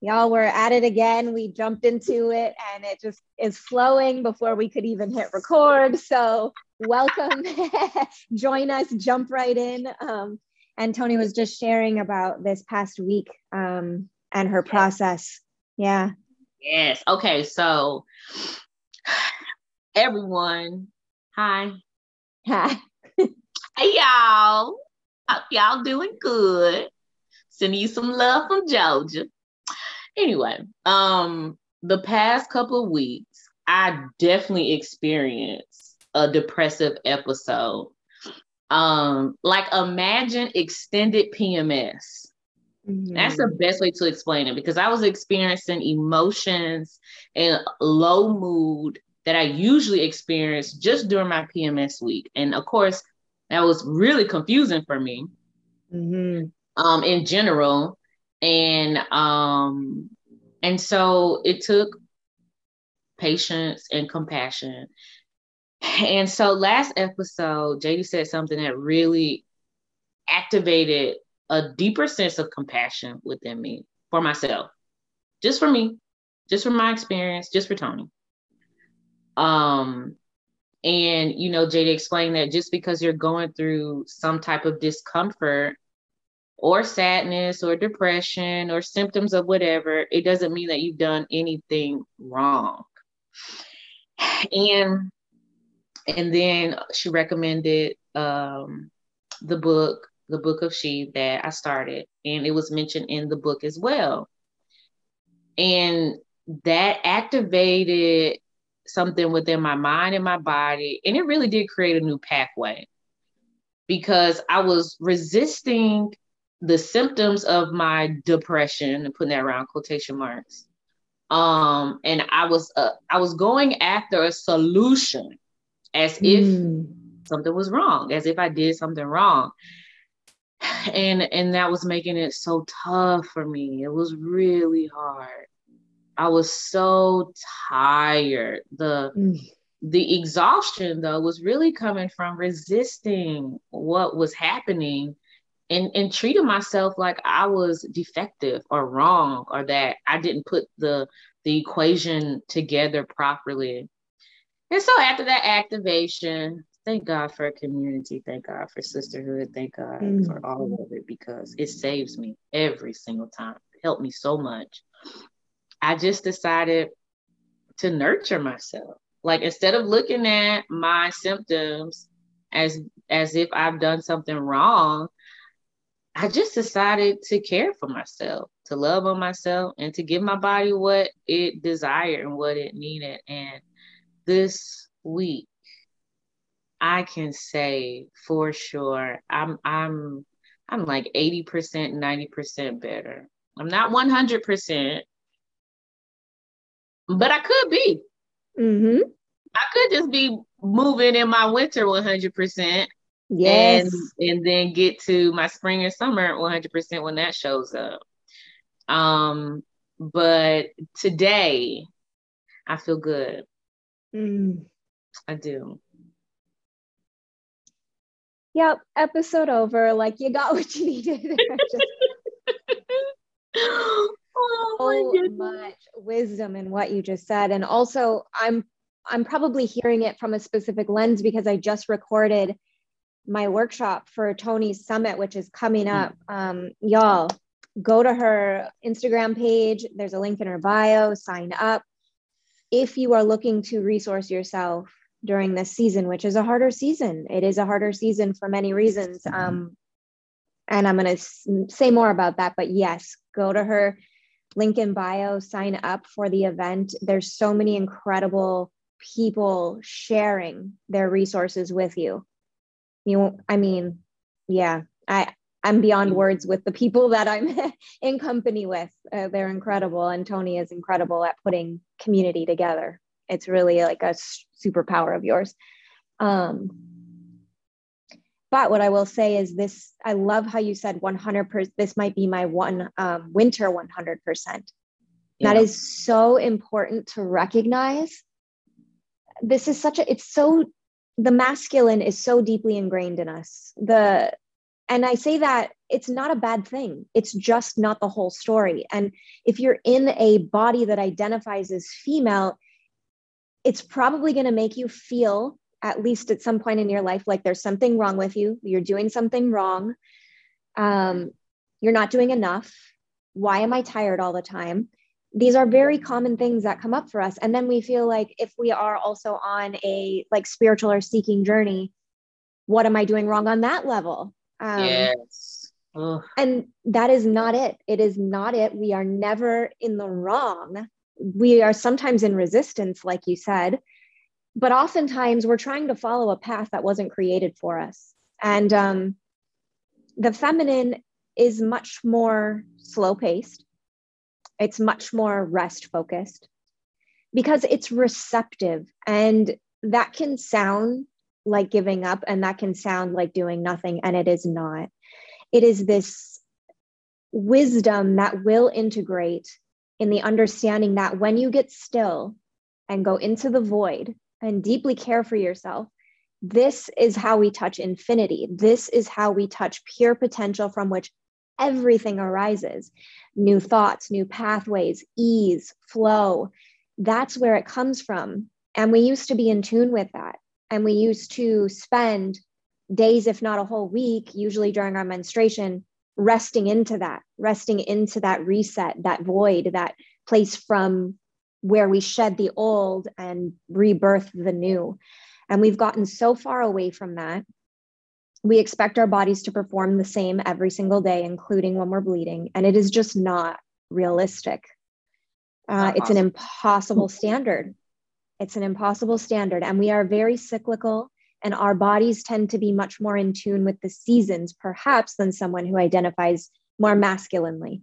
y'all were at it again. We jumped into it and it just is flowing before we could even hit record. So, welcome. Join us, jump right in. Um, and Toni was just sharing about this past week um, and her process. Yeah. Yes. Okay. So, everyone, hi. Hi. hey, y'all. Hope y'all doing good. Sending you some love from Georgia anyway, um, the past couple of weeks, I definitely experienced a depressive episode. Um, like imagine extended PMS. Mm-hmm. That's the best way to explain it because I was experiencing emotions and low mood that I usually experience just during my PMS week. And of course, that was really confusing for me mm-hmm. um, in general and um and so it took patience and compassion. And so last episode jd said something that really activated a deeper sense of compassion within me for myself just for me just for my experience just for toni. Um and you know jd explained that just because you're going through some type of discomfort or sadness or depression or symptoms of whatever, it doesn't mean that you've done anything wrong. And and then she recommended um, the book, the book of She that I started, and it was mentioned in the book as well. And that activated something within my mind and my body, and it really did create a new pathway because I was resisting the symptoms of my depression and putting that around quotation marks um and i was uh, i was going after a solution as if mm. something was wrong as if i did something wrong and and that was making it so tough for me it was really hard i was so tired the mm. the exhaustion though was really coming from resisting what was happening and and treated myself like I was defective or wrong or that I didn't put the the equation together properly. And so after that activation, thank God for community, thank God for sisterhood, thank God mm. for all of it because it saves me every single time. It helped me so much. I just decided to nurture myself. Like instead of looking at my symptoms as as if I've done something wrong, I just decided to care for myself, to love on myself, and to give my body what it desired and what it needed. And this week, I can say for sure, I'm I'm I'm like 80%, 90% better. I'm not 100%, but I could be. Mm-hmm. I could just be moving in my winter 100%. Yes. And, and then get to my spring and summer 100% when that shows up. Um, but today I feel good. Mm. I do. Yep, episode over. Like you got what you needed. oh, so much wisdom in what you just said. And also I'm I'm probably hearing it from a specific lens because I just recorded my workshop for Toni's summit, which is coming mm. up. Um, y'all go to her Instagram page. There's a link in her bio, sign up. If you are looking to resource yourself during this season, which is a harder season, it is a harder season for many reasons. Um, and I'm going to say more about that. But yes, go to her link in bio, sign up for the event. There's so many incredible people sharing their resources with you you i mean yeah i i'm beyond words with the people that i'm in company with. Uh, they're incredible and Toni is incredible at putting community together. It's really like a superpower of yours. Um but what i will say is this i love how you said 100% this might be my one um, winter 100% yeah. that is so important to recognize. This is such a it's so the masculine is so deeply ingrained in us the and i say that it's not a bad thing. It's just not the whole story. And if you're in a body that identifies as female, it's probably going to make you feel, at least at some point in your life, like there's something wrong with you. You're doing something wrong. Um, you're not doing enough. Why am I tired all the time? These are very common things that come up for us. And then we feel like if we are also on a like spiritual or seeking journey, what am I doing wrong on that level? Um, yes Ugh. And that is not it. It is not it. We are never in the wrong. We are sometimes in resistance, like you said, but oftentimes we're trying to follow a path that wasn't created for us. And um, the feminine is much more slow paced, it's much more rest focused because it's receptive. And that can sound like giving up and that can sound like doing nothing, and it is not it is this wisdom that will integrate in the understanding that when you get still and go into the void and deeply care for yourself, this is how we touch infinity. This is how we touch pure potential from which everything arises new thoughts, new pathways, ease, flow. That's where it comes from. And we used to be in tune with that. And we used to spend days, if not a whole week, usually during our menstruation, resting into that, resting into that reset, that void, that place from where we shed the old and rebirth the new. And we've gotten so far away from that. We expect our bodies to perform the same every single day, including when we're bleeding. And it is just not realistic. Uh, it's an impossible standard. It's an impossible standard. And we are very cyclical and our bodies tend to be much more in tune with the seasons, perhaps, than someone who identifies more masculinely.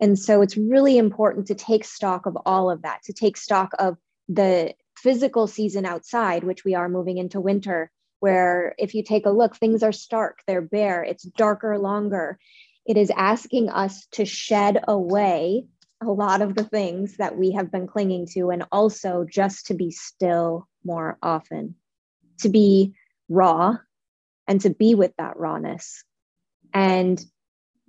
And so it's really important to take stock of all of that, to take stock of the physical season outside, which we are moving into winter, where if you take a look, things are stark, they're bare, it's darker longer. It is asking us to shed away a lot of the things that we have been clinging to, and also just to be still more often to be raw and to be with that rawness. And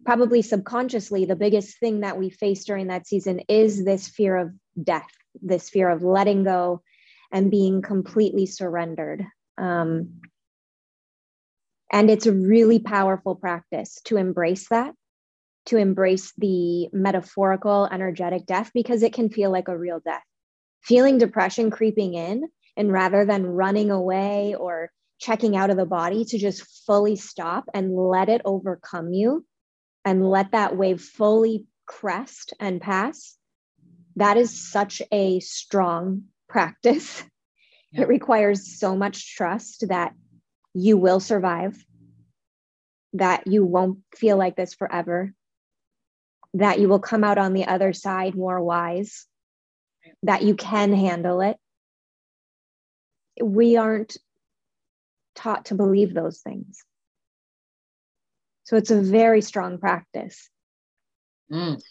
probably subconsciously, the biggest thing that we face during that season is this fear of death, this fear of letting go and being completely surrendered. Um, and it's a really powerful practice to embrace that, to embrace the metaphorical, energetic death, because it can feel like a real death. Feeling depression creeping in and rather than running away or checking out of the body, to just fully stop and let it overcome you and let that wave fully crest and pass. That is such a strong practice. Yeah. It requires so much trust that you will survive, that you won't feel like this forever, that you will come out on the other side more wise, that you can handle it, we aren't taught to believe those things. So it's a very strong practice. Mm.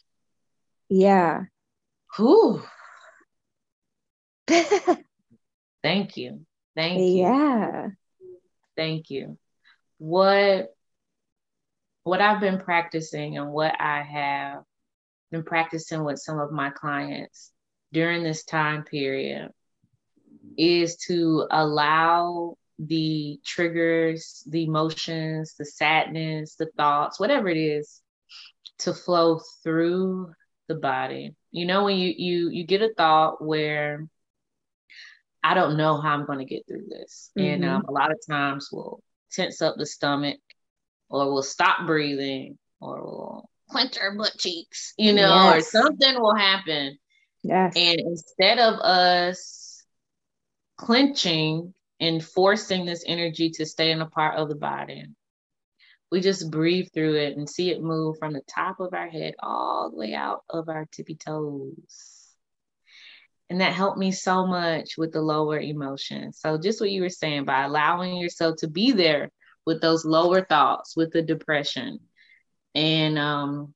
Yeah. Whew. Thank you. Thank you. Yeah. Thank you. What what I've been practicing and what I have been practicing with some of my clients during this time period is to allow the triggers, the emotions, the sadness, the thoughts, whatever it is, to flow through the body. You know, when you you you get a thought where I don't know how I'm going to get through this, mm-hmm. and um, a lot of times we'll tense up the stomach, or we'll stop breathing, or we'll clench our butt cheeks, you know, yes. or something will happen. Yes. And instead of us clenching and forcing this energy to stay in a part of the body. We just breathe through it and see it move from the top of our head all the way out of our tippy toes. And that helped me so much with the lower emotions. So, just what you were saying, by allowing yourself to be there with those lower thoughts, with the depression. And um,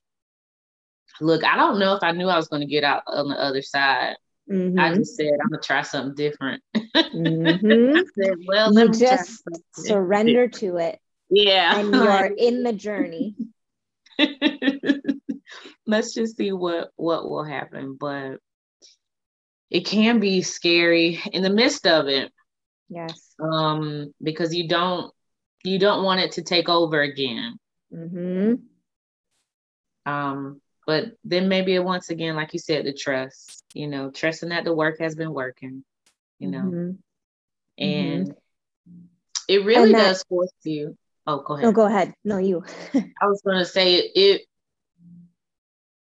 look, I don't know if I knew I was going to get out on the other side Mm-hmm. I just said I'm gonna try something different. Mm-hmm. said, well, you just surrender to it. Yeah, and you're in the journey. let's just see what what will happen. But it can be scary in the midst of it. Yes. Um, because you don't you don't want it to take over again. Mm-hmm. Um, but then maybe it once again, like you said, the trust, you know, trusting that the work has been working, you know. Mm-hmm. And mm-hmm. it really that, does force you. Oh, go ahead. No, go ahead. No, you. I was gonna say it, it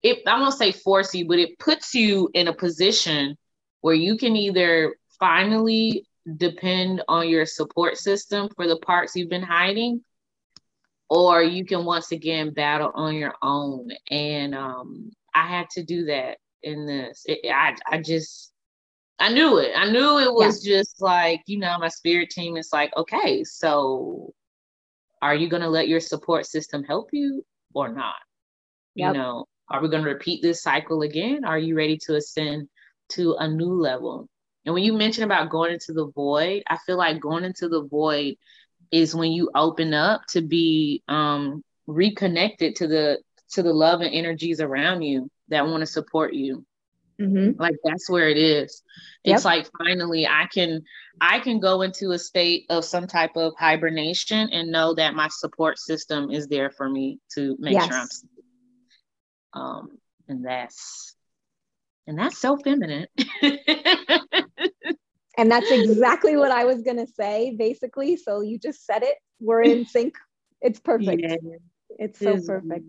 it I won't say force you, but it puts you in a position where you can either finally depend on your support system for the parts you've been hiding or you can once again battle on your own. And um, i had to do that in this. It, I, I just i knew it. I knew it was yeah. just like you know my spirit team is like okay so are you going to let your support system help you or not? Yep. you know are we going to repeat this cycle again? Are you ready to ascend to a new level and when you mention about going into the void, I feel like going into the void is when you open up to be um, reconnected to the to the love and energies around you that want to support you. Mm-hmm. Like that's where it is. Yep. It's like finally I can I can go into a state of some type of hibernation and know that my support system is there for me to make yes. sure I'm safe. Um, and that's and that's so feminine. and that's exactly what I was going to say, basically. So you just said it. We're in sync. It's perfect. Yeah. It's so perfect.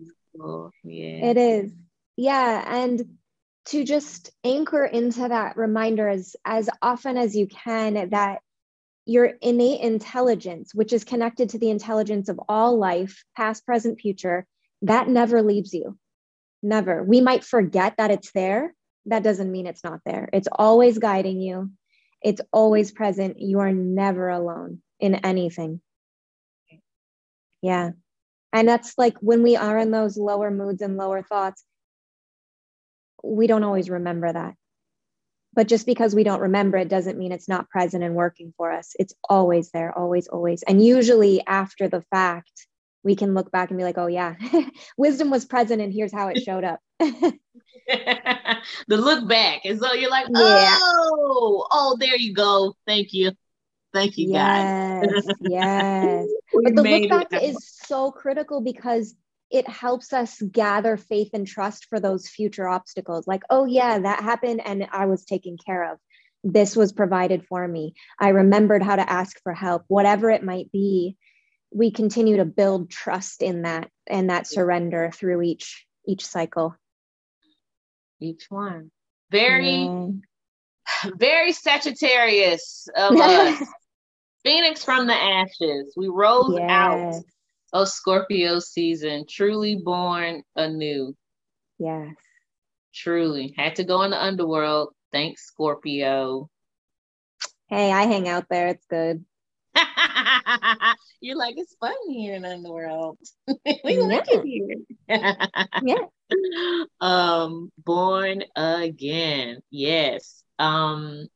Yeah. It is. Yeah. And to just anchor into that reminder as, as often as you can that your innate intelligence, which is connected to the intelligence of all life, past, present, future, that never leaves you. Never. We might forget that it's there, that doesn't mean it's not there. It's always guiding you, it's always present. You are never alone in anything. Yeah. And that's like when we are in those lower moods and lower thoughts, we don't always remember that. But just because we don't remember it doesn't mean it's not present and working for us. It's always there, always, always. And usually after the fact, we can look back and be like, oh, yeah, wisdom was present and here's how it showed up. the look back. And so you're like, yeah. oh, oh, there you go. Thank you. Thank you, yes, guys. yes. But the look back is so critical because it helps us gather faith and trust for those future obstacles. Like, oh, yeah, that happened and I was taken care of. This was provided for me. I remembered how to ask for help, whatever it might be. We continue to build trust in that and that surrender through each each cycle each one. Very, mm. very Sagittarius of us. Phoenix from the ashes. We rose yes. out of Scorpio season, truly born anew. Yes. Truly. Had to go in the underworld. Thanks, Scorpio. Hey, I hang out there. It's good. You're like, it's fun here in the underworld. we yeah. like it here. yeah. Um, born again. Yes. Um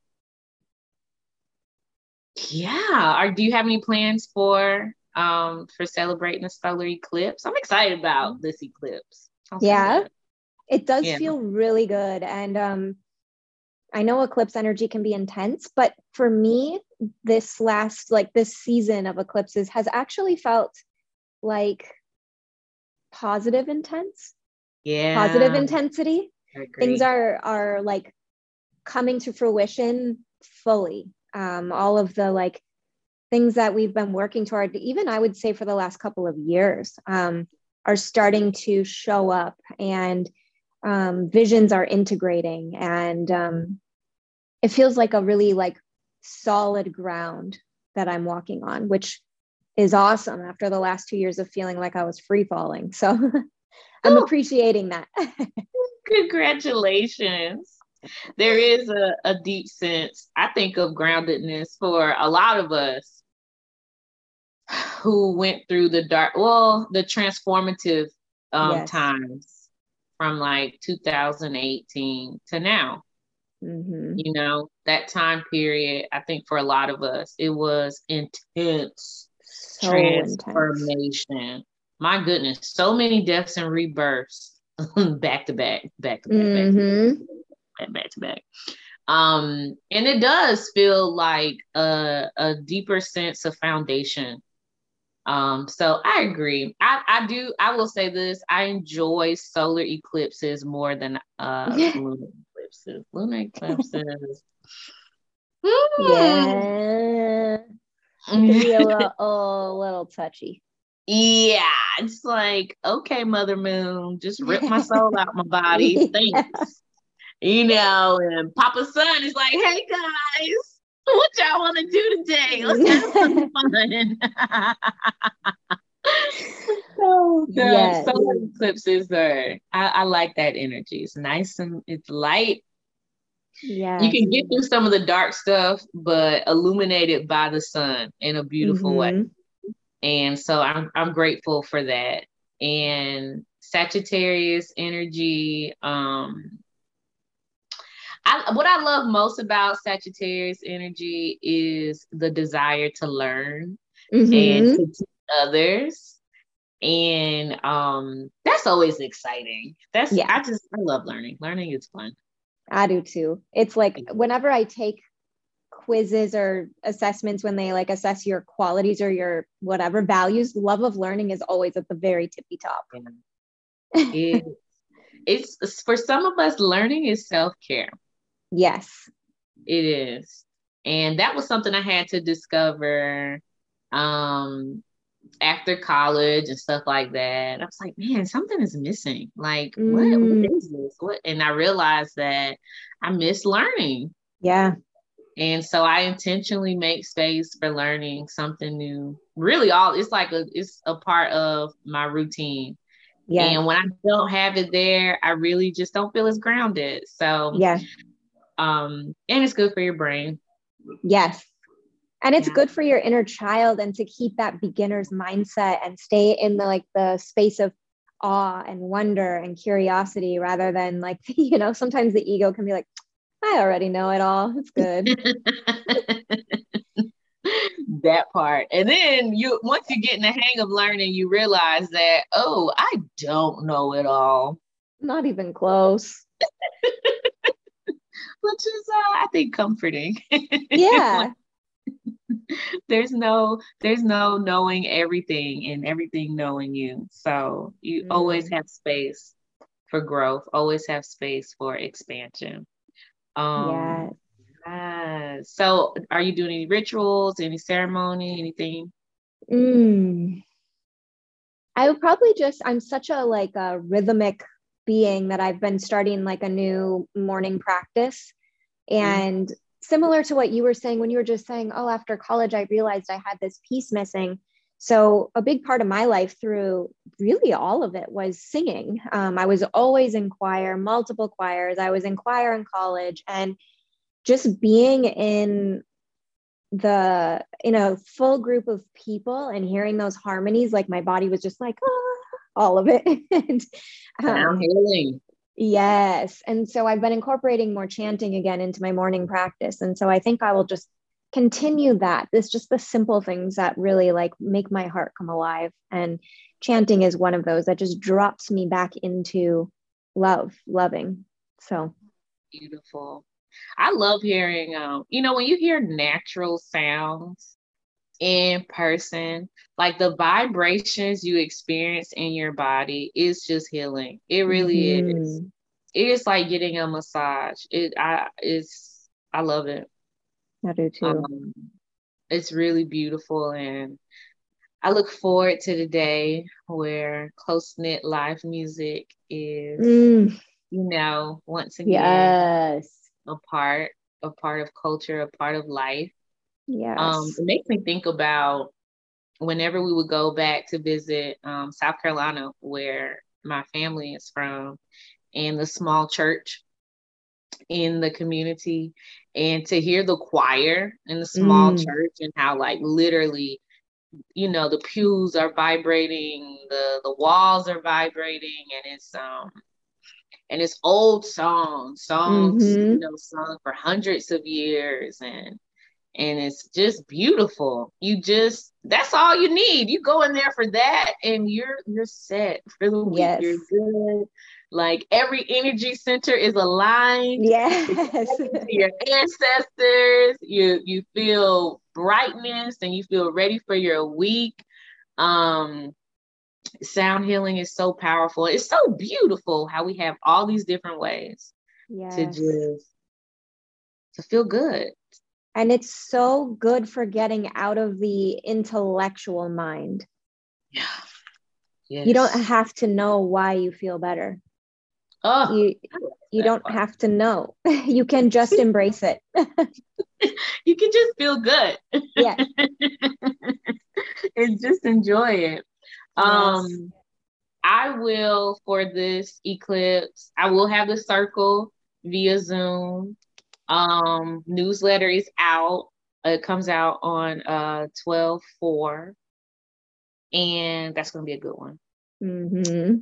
yeah. Are do you have any plans for um for celebrating the solar eclipse? I'm excited about this eclipse. yeah. It does yeah. feel really good. And um I know eclipse energy can be intense, but for me, this last, like this season of eclipses has actually felt like positive intense. Yeah. Positive intensity. Things are are like coming to fruition fully. Um, all of the like things that we've been working toward, even I would say for the last couple of years, um, are starting to show up and um, visions are integrating and um, it feels like a really like solid ground that I'm walking on, which is awesome after the last two years of feeling like I was free falling. So I'm Ooh. appreciating that. Congratulations. There is a, a deep sense, I think, of groundedness for a lot of us who went through the dark, well, the transformative um, yes. times from like 2018 to now. Mm-hmm. You know, that time period, I think for a lot of us, it was intense so transformation. Intense. my goodness, so many deaths and rebirths back to back, back to back, mm-hmm. back, back to back. Um, and it does feel like a, a deeper sense of foundation. Um, so I agree. I, I do, I will say this, I enjoy solar eclipses more than uh lunar eclipses. Lunar eclipses. yeah. Be a little, a little touchy. Yeah, it's like, okay, Mother Moon, just rip my soul out my body. Thanks. You know, and Papa Sun is like, hey guys, what y'all want to do today? Let's have some fun. The yes. solar eclipses are I, I like that energy. It's nice and it's light. Yeah. You can get through some of the dark stuff, but illuminated by the sun in a beautiful mm-hmm. way. And so I'm I'm grateful for that. And Sagittarius energy, um, I, what I love most about Sagittarius energy is the desire to learn mm-hmm. and to teach others. And um, that's always exciting. That's yeah. I just I love learning. Learning is fun. I do too. It's like whenever I take quizzes or assessments when they like assess your qualities or your whatever values love of learning is always at the very tippy top it, it's for some of us learning is self-care yes it is and that was something i had to discover um after college and stuff like that i was like man something is missing like mm. what, what mm. is this what and i realized that i miss learning yeah and so I intentionally make space for learning something new. Really, all it's like a it's a part of my routine. Yeah. And when I don't have it there, I really just don't feel as grounded. So yeah. Um, and it's good for your brain. Yes. And it's yeah. good for your inner child and to keep that beginner's mindset and stay in the like the space of awe and wonder and curiosity rather than like, you know, sometimes the ego can be like, I already know it all. It's good. that part. And then you once you get in the hang of learning, you realize that, oh, I don't know it all. Not even close. Which is uh, I think comforting. Yeah. there's no there's no knowing everything and everything knowing you. So you mm. always have space for growth, always have space for expansion. Um, yeah. So, are you doing any rituals, any ceremony, anything? Mm. I would probably just. I'm such a like a rhythmic being that I've been starting like a new morning practice, mm. and mm. Similar to what you were saying when you were just saying, "Oh, after college, I realized I had this piece missing." So, a big part of my life through really all of it was singing. Um, I was always in choir, multiple choirs. I was in choir in college, and just being in the in a full group of people and hearing those harmonies, like my body was just like ah, all of it. and, um, healing. Yes, and so I've been incorporating more chanting again into my morning practice, and so I think I will just continue that. It's just the simple things that really like make my heart come alive. And chanting is one of those that just drops me back into love loving. So. Beautiful. I love hearing um you know when you hear natural sounds in person like the vibrations you experience in your body is just healing it really mm-hmm. is it is like getting a massage it i it's i love it I do too. Um, it's really beautiful, and I look forward to the day where close knit live music is, mm. you know, once again, yes, a part, a part of culture, a part of life. Yes. Um, it makes me think about whenever we would go back to visit um, South Carolina, where my family is from, and the small church in the community and to hear the choir in the small mm. church and how like literally you know the pews are vibrating the the walls are vibrating and it's um and it's old songs songs mm-hmm. you know sung for hundreds of years and and it's just beautiful. You just that's all you need. You go in there for that and you're you're set for the week. Yes. You're good. Like every energy center is aligned. Yes. your ancestors. You you feel brightness and you feel ready for your week. Um sound healing is so powerful. It's so beautiful how we have all these different ways yes. to just to feel good. And it's so good for getting out of the intellectual mind. Yeah. Yes. You don't have to know why you feel better. Oh, you you don't part. have to know. you can just embrace it. you can just feel good. Yeah. and just enjoy it. Um yes. I will for this eclipse, I will have the circle via Zoom. Um, newsletter is out. It comes out on uh 12 4. And that's gonna be a good one. Mm-hmm.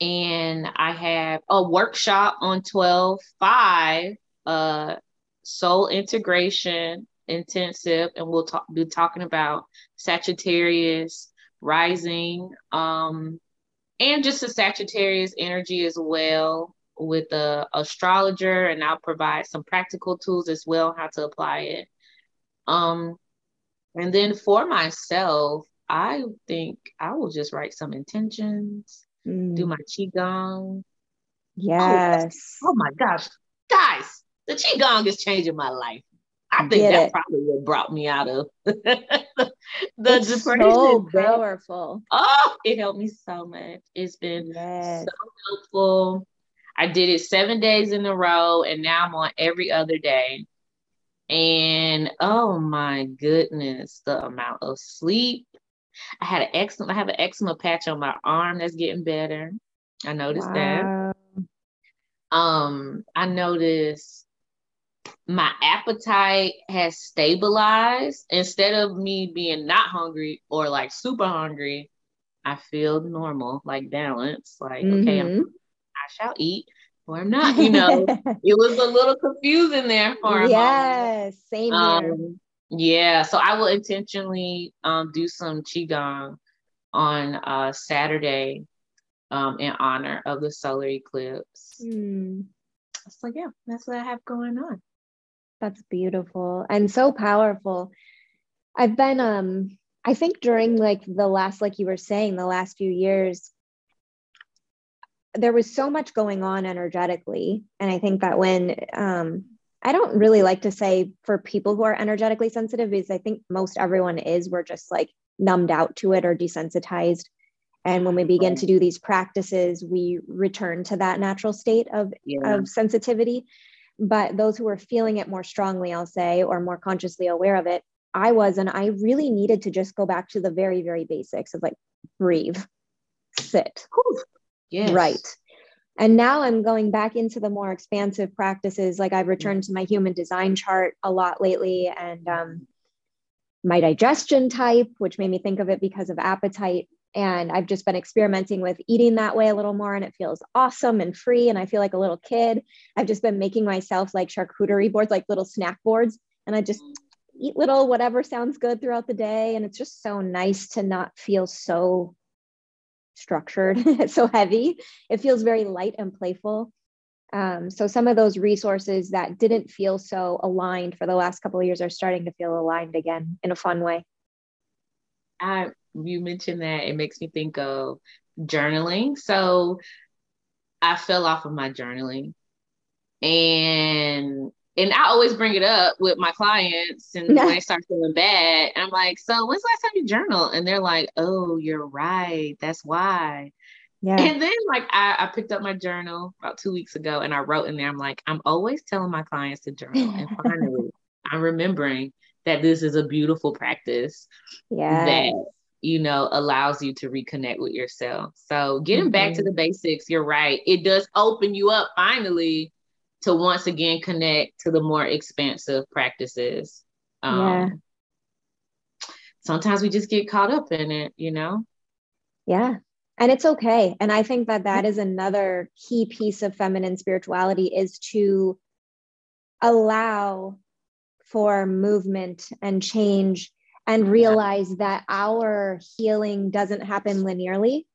And I have a workshop on 12 5, uh soul integration intensive, and we'll talk be talking about Sagittarius rising, um, and just the Sagittarius energy as well with the astrologer and I'll provide some practical tools as well how to apply it. Um, and then for myself, I think I will just write some intentions, mm. do my qigong. Yes. Oh, oh, my gosh, guys, the qigong is changing my life. I think Get that it. probably what brought me out of the it's depression. So powerful. Oh, it helped me so much. It's been yes. so helpful. I did it seven days in a row, and now I'm on every other day. And oh my goodness, the amount of sleep. I had an eczema, I have an eczema patch on my arm that's getting better. I noticed wow. that. Um, I noticed my appetite has stabilized. Instead of me being not hungry or like super hungry, I feel normal, like balance. Like, mm-hmm. okay, I'm I shall eat or I'm not. You know, it was a little confusing there for a yes, same here. Um, yeah, so I will intentionally um, do some qigong on uh, Saturday um, in honor of the solar eclipse. Mm. Like, yeah, that's what I have going on. That's beautiful and so powerful. I've been um I think during like the last like you were saying the last few years there was so much going on energetically. And I think that when, um, I don't really like to say for people who are energetically sensitive, because I think most everyone is, we're just like numbed out to it or desensitized. And when we begin to do these practices, we return to that natural state of, yeah. of sensitivity. But those who are feeling it more strongly, I'll say, or more consciously aware of it, I was, and I really needed to just go back to the very, very basics of like breathe, sit, Yes. Right. And now I'm going back into the more expansive practices. Like I've returned to my human design chart a lot lately and um, my digestion type, which made me think of it because of appetite. And I've just been experimenting with eating that way a little more, and it feels awesome and free. And I feel like a little kid. I've just been making myself like charcuterie boards, like little snack boards. And I just eat little whatever sounds good throughout the day. And it's just so nice to not feel so structured, so heavy. It feels very light and playful. Um, so some of those resources that didn't feel so aligned for the last couple of years are starting to feel aligned again in a fun way. I you mentioned that it makes me think of journaling. So I fell off of my journaling and and I always bring it up with my clients and when they start feeling bad. I'm like, so when's the last time you journal? And they're like, oh, you're right. That's why. Yeah. And then like I, I picked up my journal about two weeks ago and I wrote in there, I'm like, I'm always telling my clients to journal. And finally I'm remembering that this is a beautiful practice yeah. that you know allows you to reconnect with yourself. So getting mm-hmm. back to the basics, you're right. It does open you up finally to once again connect to the more expansive practices. Um, yeah. Sometimes we just get caught up in it, you know? Yeah. And it's okay. And I think that that is another key piece of feminine spirituality is to allow for movement and change and realize that our healing doesn't happen linearly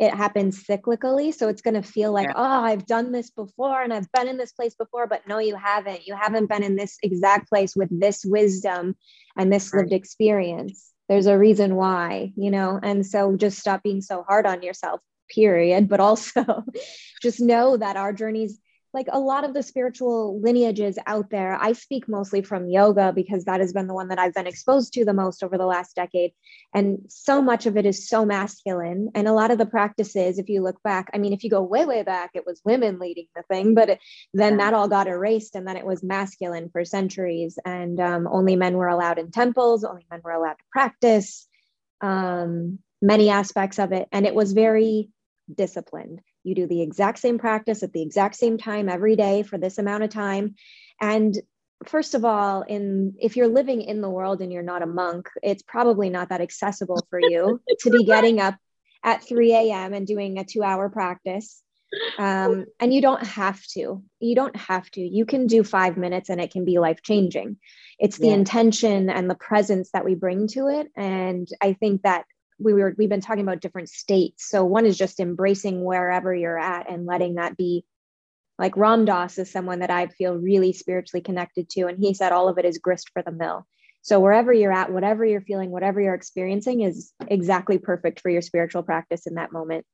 it happens cyclically. So it's going to feel like yeah. oh i've done this before and i've been in this place before but no you haven't. You haven't been in this exact place with this wisdom and this right. lived experience. There's a reason why you know? And so just stop being so hard on yourself period. But also just know that our journeys like a lot of the spiritual lineages out there, I speak mostly from yoga because that has been the one that I've been exposed to the most over the last decade. And so much of it is so masculine. And a lot of the practices, if you look back, I mean, if you go way, way back, it was women leading the thing, but then that all got erased and then it was masculine for centuries. And um, only men were allowed in temples, only men were allowed to practice um, many aspects of it. And it was very disciplined you do the exact same practice at the exact same time every day for this amount of time. And first of all, in if you're living in the world and you're not a monk, it's probably not that accessible for you to be getting up at 3 a.m. and doing a two hour practice. Um, and you don't have to. You don't have to. You can do five minutes and it can be life changing. It's the yeah. intention and the presence that we bring to it. And I think that we were we've been talking about different states. So one is just embracing wherever you're at and letting that be like ram dass is someone that i feel really spiritually connected to and he said all of it is grist for the mill. So wherever you're at whatever you're feeling whatever you're experiencing is exactly perfect for your spiritual practice in that moment.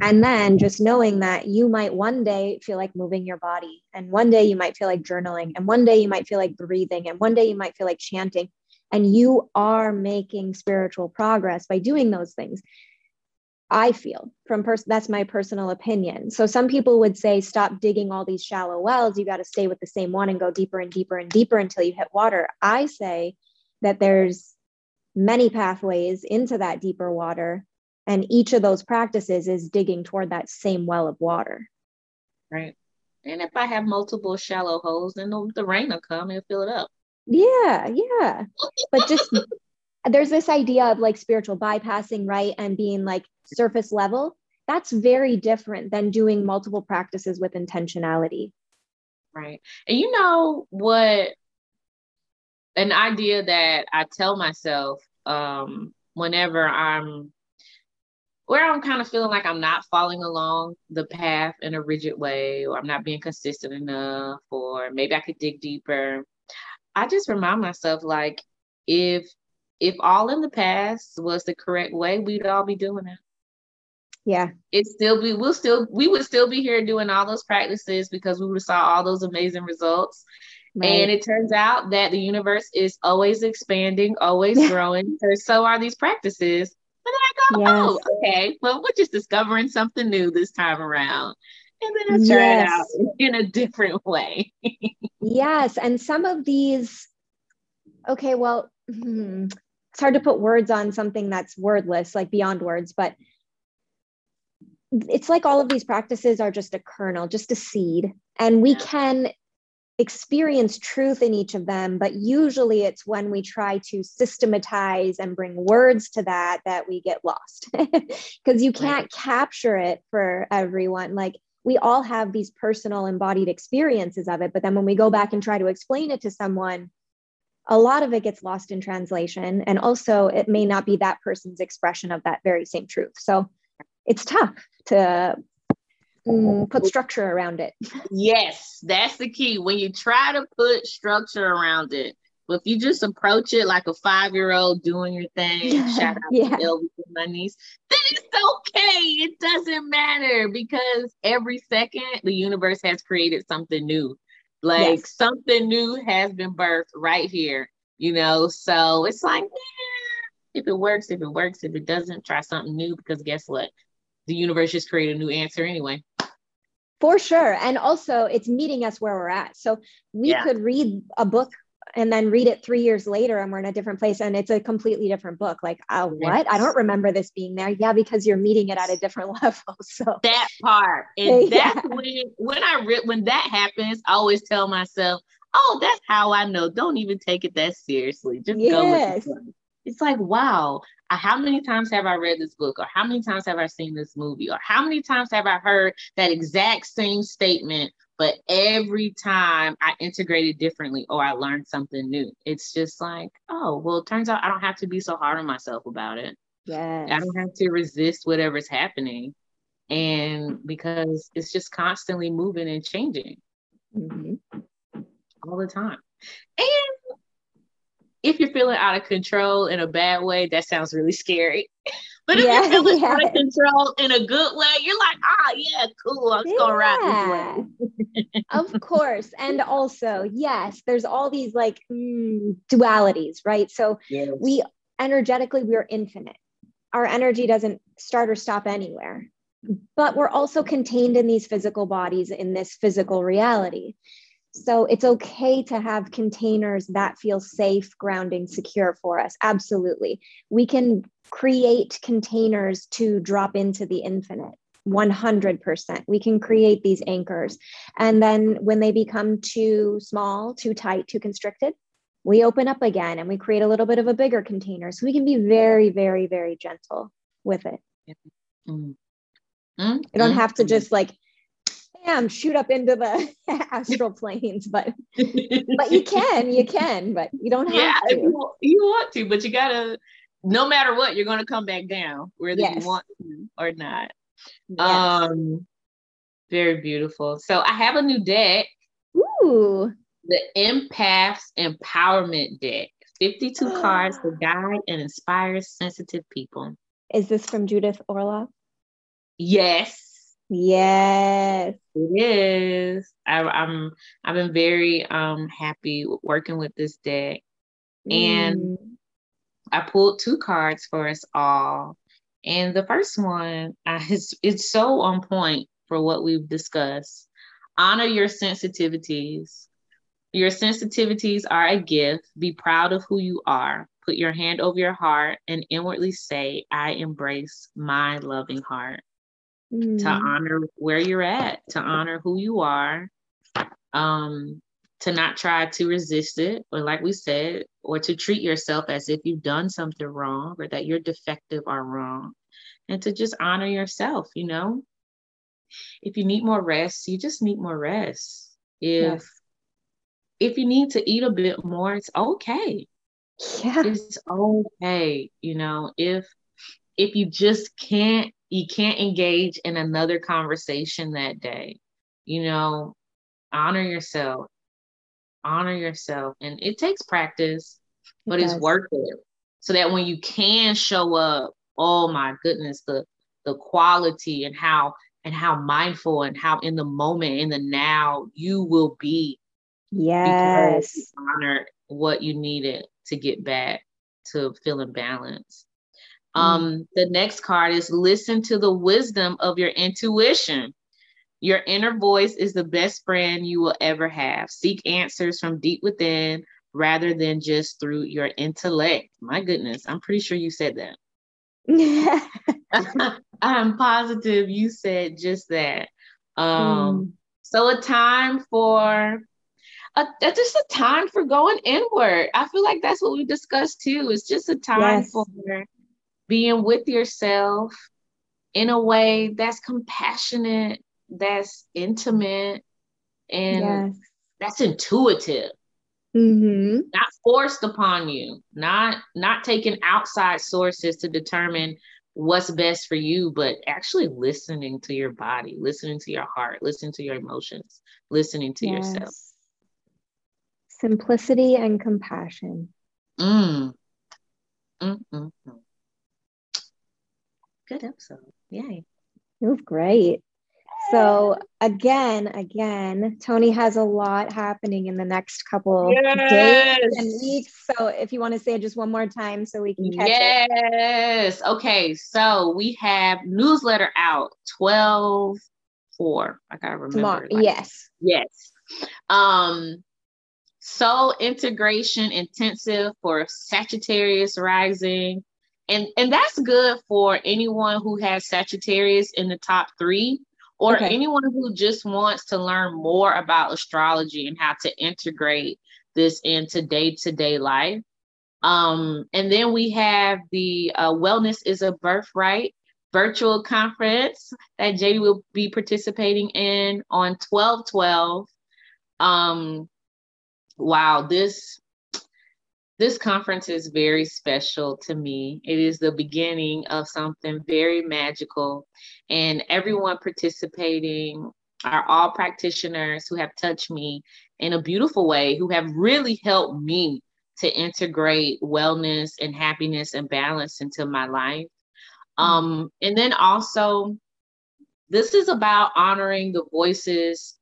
And then just knowing that you might one day feel like moving your body and one day you might feel like journaling and one day you might feel like breathing and one day you might feel like chanting and you are making spiritual progress by doing those things i feel from person that's my personal opinion. So some people would say stop digging all these shallow wells. You got to stay with the same one and go deeper and deeper and deeper until you hit water. I say that there's many pathways into that deeper water and each of those practices is digging toward that same well of water. Right. And if i have multiple shallow holes then the rain will come and fill it up yeah, yeah. But just there's this idea of like spiritual bypassing, right? And being like surface level. That's very different than doing multiple practices with intentionality. Right. And you know what? An idea that I tell myself um, whenever I'm where I'm kind of feeling like I'm not following along the path in a rigid way, or I'm not being consistent enough, or maybe I could dig deeper. I just remind myself like if if all in the past was the correct way, we'd all be doing it. Yeah. It still be we'll still we would still be here doing all those practices because we would have saw all those amazing results. Right. And it turns out that the universe is always expanding, always growing. So are these practices. And then I go, oh, yes. oh, okay. Well, we're just discovering something new this time around and then I try yes. it out in a different way. yes. And some of these, okay, well, hmm, it's hard to put words on something that's wordless, like beyond words, but it's like all of these practices are just a kernel, just a seed. And we can experience truth in each of them but usually it's when we try to systematize and bring words to that that we get lost because you can't capture it for everyone like we all have these personal embodied experiences of it. But then when we go back and try to explain it to someone, a lot of it gets lost in translation. And also, it may not be that person's expression of that very same truth. So it's tough to mm, put structure around it. Yes, that's the key. When you try to put structure around it, but if you just approach it like a five year old doing your thing, shout out yeah. to Elvis and my niece, then it's okay. It doesn't matter because every second the universe has created something new. Like yes. something new has been birthed right here, you know? So it's like, yeah, if it works, if it works, if it doesn't, try something new because guess what? The universe just created a new answer anyway. For sure. And also, it's meeting us where we're at. So we yeah. could read a book and then read it three years later and we're in a different place and it's a completely different book. Like uh, what? I don't remember this being there. Yeah because you're meeting it at a different level so. That part. And yeah. that's when when i read when that happens i always tell myself oh that's how i know. Don't even take it that seriously. Just yes. go with it. It's like wow. How many times have i read this book? Or how many times have i seen this movie? Or how many times have i heard that exact same statement but every time I integrated differently or I learned something new, it's just like, oh, well, it turns out I don't have to be so hard on myself about it. Yeah. I don't have to resist whatever's happening. And because it's just constantly moving and changing mm-hmm. all the time. And if you're feeling out of control in a bad way, that sounds really scary. But if yeah, you're feeling yeah. out of control in a good way, you're like, ah, yeah, cool. I'm yeah. gonna ride this way. of course. And also, yes, there's all these like mm, dualities, right? So yes. we energetically, we're infinite. Our energy doesn't start or stop anywhere. But we're also contained in these physical bodies in this physical reality. So it's okay to have containers that feel safe, grounding, secure for us. Absolutely. We can create containers to drop into the infinite. 100%. We can create these anchors. And then when they become too small, too tight, too constricted, we open up again and we create a little bit of a bigger container. So we can be very, very, very gentle with it. Mm-hmm. Mm-hmm. You don't have to just like bam, shoot up into the astral planes, but but you can, you can, but you don't have yeah, to. You, you want to, but you gotta. No matter what, you're gonna come back down, whether yes. you want to or not. Yes. Um, very beautiful. So I have a new deck. Ooh. The Empaths Empowerment Deck. 52 cards to guide and inspire sensitive people. Is this from Judith Orloff? Yes. Yes, it is. I, I'm I've been very um happy working with this deck, and mm. I pulled two cards for us all. And the first one I, it's it's so on point for what we've discussed. Honor your sensitivities. Your sensitivities are a gift. Be proud of who you are. Put your hand over your heart and inwardly say, I embrace my loving heart mm. to honor where you're at, to honor who you are, um, to not try to resist it, or like we said, or to treat yourself as if you've done something wrong or that you're defective or wrong, and to just honor yourself, you know. If you need more rest, you just need more rest. If yes. if you need to eat a bit more, it's okay. Yeah. It's okay, you know, if if you just can't you can't engage in another conversation that day. You know, honor yourself. Honor yourself. And it takes practice, but it it's worth it. So that when you can show up, oh my goodness, the the quality and how and how mindful and how in the moment, in the now, you will be. Yes. honor what you needed to get back to feeling balanced. Um, the next card is listen to the wisdom of your intuition. Your inner voice is the best friend you will ever have. Seek answers from deep within rather than just through your intellect. My goodness, I'm pretty sure you said that. I'm positive you said just that. Um, mm. So, a time for a, just a time for going inward. I feel like that's what we discussed too. It's just a time yes. for being with yourself in a way that's compassionate, that's intimate, and yes. that's intuitive. Mm-hmm. Not forced upon you, not not taking outside sources to determine what's best for you, but actually listening to your body, listening to your heart, listening to your emotions, listening to yes. yourself. Simplicity and compassion. Mm. Mm-hmm good episode. Yay. It was great. So again, again, Toni has a lot happening in the next couple yes. days and weeks. So if you want to say it just one more time so we can catch yes. it. Yes. Okay. So we have newsletter out 12 4. I gotta remember. Tomorrow. Like, yes. Yes. Um soul integration intensive for Sagittarius rising and and that's good for anyone who has Sagittarius in the top three, or okay. anyone who just wants to learn more about astrology and how to integrate this into day to day life. Um, and then we have the uh, wellness is a birthright virtual conference that JD will be participating in on 1212. Um, wow, this this conference is very special to me. It is the beginning of something very magical, and everyone participating are all practitioners who have touched me in a beautiful way, who have really helped me to integrate wellness and happiness and balance into my life. Mm-hmm. Um, and then also, this is about honoring the voices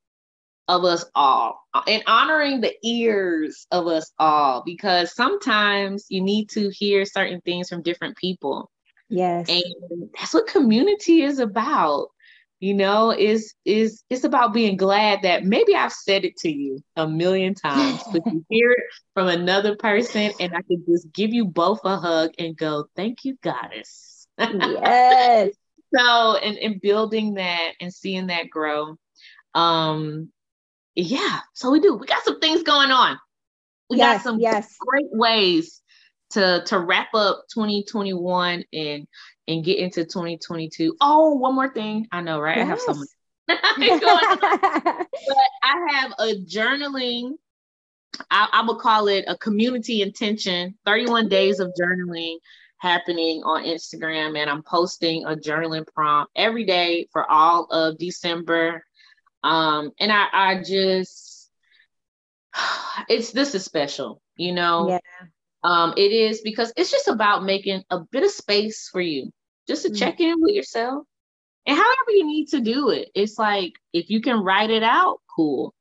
of us all and honoring the ears of us all because sometimes you need to hear certain things from different people. Yes. And that's what community is about. You know, is is it's about being glad that maybe I've said it to you a million times, but you hear it from another person and I can just give you both a hug and go, thank you, goddess. Yes. so and, and building that and seeing that grow. Um, yeah, so we do. We got some things going on. We yes, got some yes. great ways to to wrap up 2021 and and get into 2022. Oh, one more thing. I know, right? Yes. I have so much but I have a journaling. I, I would call it a community intention. 31 days of journaling happening on Instagram, and I'm posting a journaling prompt every day for all of December um, and I, I just, it's this is special, you know. Yeah. Um, it is because it's just about making a bit of space for you, just to mm-hmm. check in with yourself, and however you need to do it. It's like if you can write it out, cool.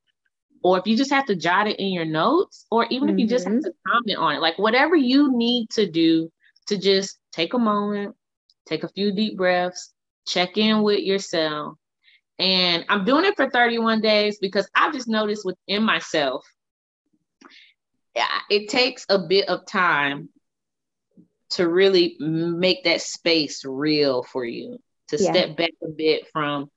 Or if you just have to jot it in your notes, or even mm-hmm. if you just have mm-hmm. to comment on it, like whatever you need to do to just take a moment, take a few deep breaths, check in with yourself, and I'm doing it for 31 days because I just noticed within myself, it takes a bit of time to really make that space real for you, to yeah. step back a bit from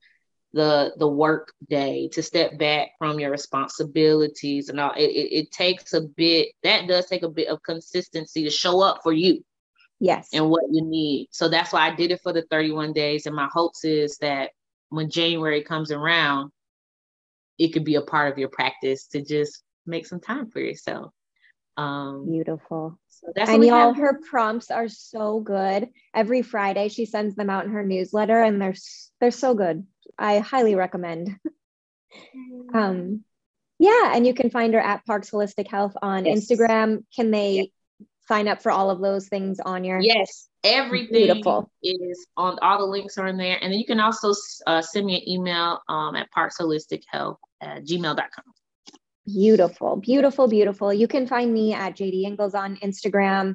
the the work day, to step back from your responsibilities and all. It, it, it takes a bit, that does take a bit of consistency to show up for you. Yes. And what you need. So that's why I did it for the 31 days. And my hopes is that when January comes around, it could be a part of your practice to just make some time for yourself. Um, Beautiful. So that's and y'all, her prompts are so good. Every Friday, she sends them out in her newsletter, and they're they're so good. I highly recommend. um, yeah, and you can find her at Parks Holistic Health on yes. Instagram. Can they sign up for all of those things on your? Yes, Everything Beautiful. is on all the links are in there. And then you can also uh, send me an email um, at parksholistichealth at gmail.com. Beautiful, beautiful, beautiful. You can find me at JD Ingles on Instagram.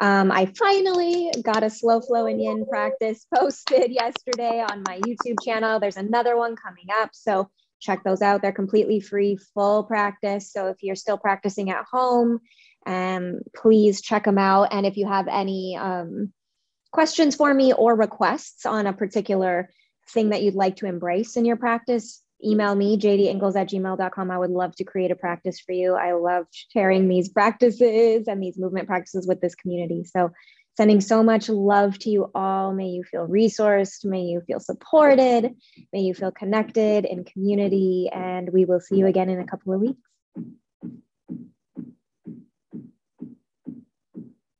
Um, I finally got a slow flow and yin practice posted yesterday on my YouTube channel. There's another one coming up. So check those out. They're completely free, full practice. So if you're still practicing at home, um, please check them out. And if you have any um, questions for me or requests on a particular thing that you'd like to embrace in your practice, email me, jdingles at gmail.com. I would love to create a practice for you. I love sharing these practices and these movement practices with this community. So, sending so much love to you all. May you feel resourced. May you feel supported. May you feel connected in community. And we will see you again in a couple of weeks.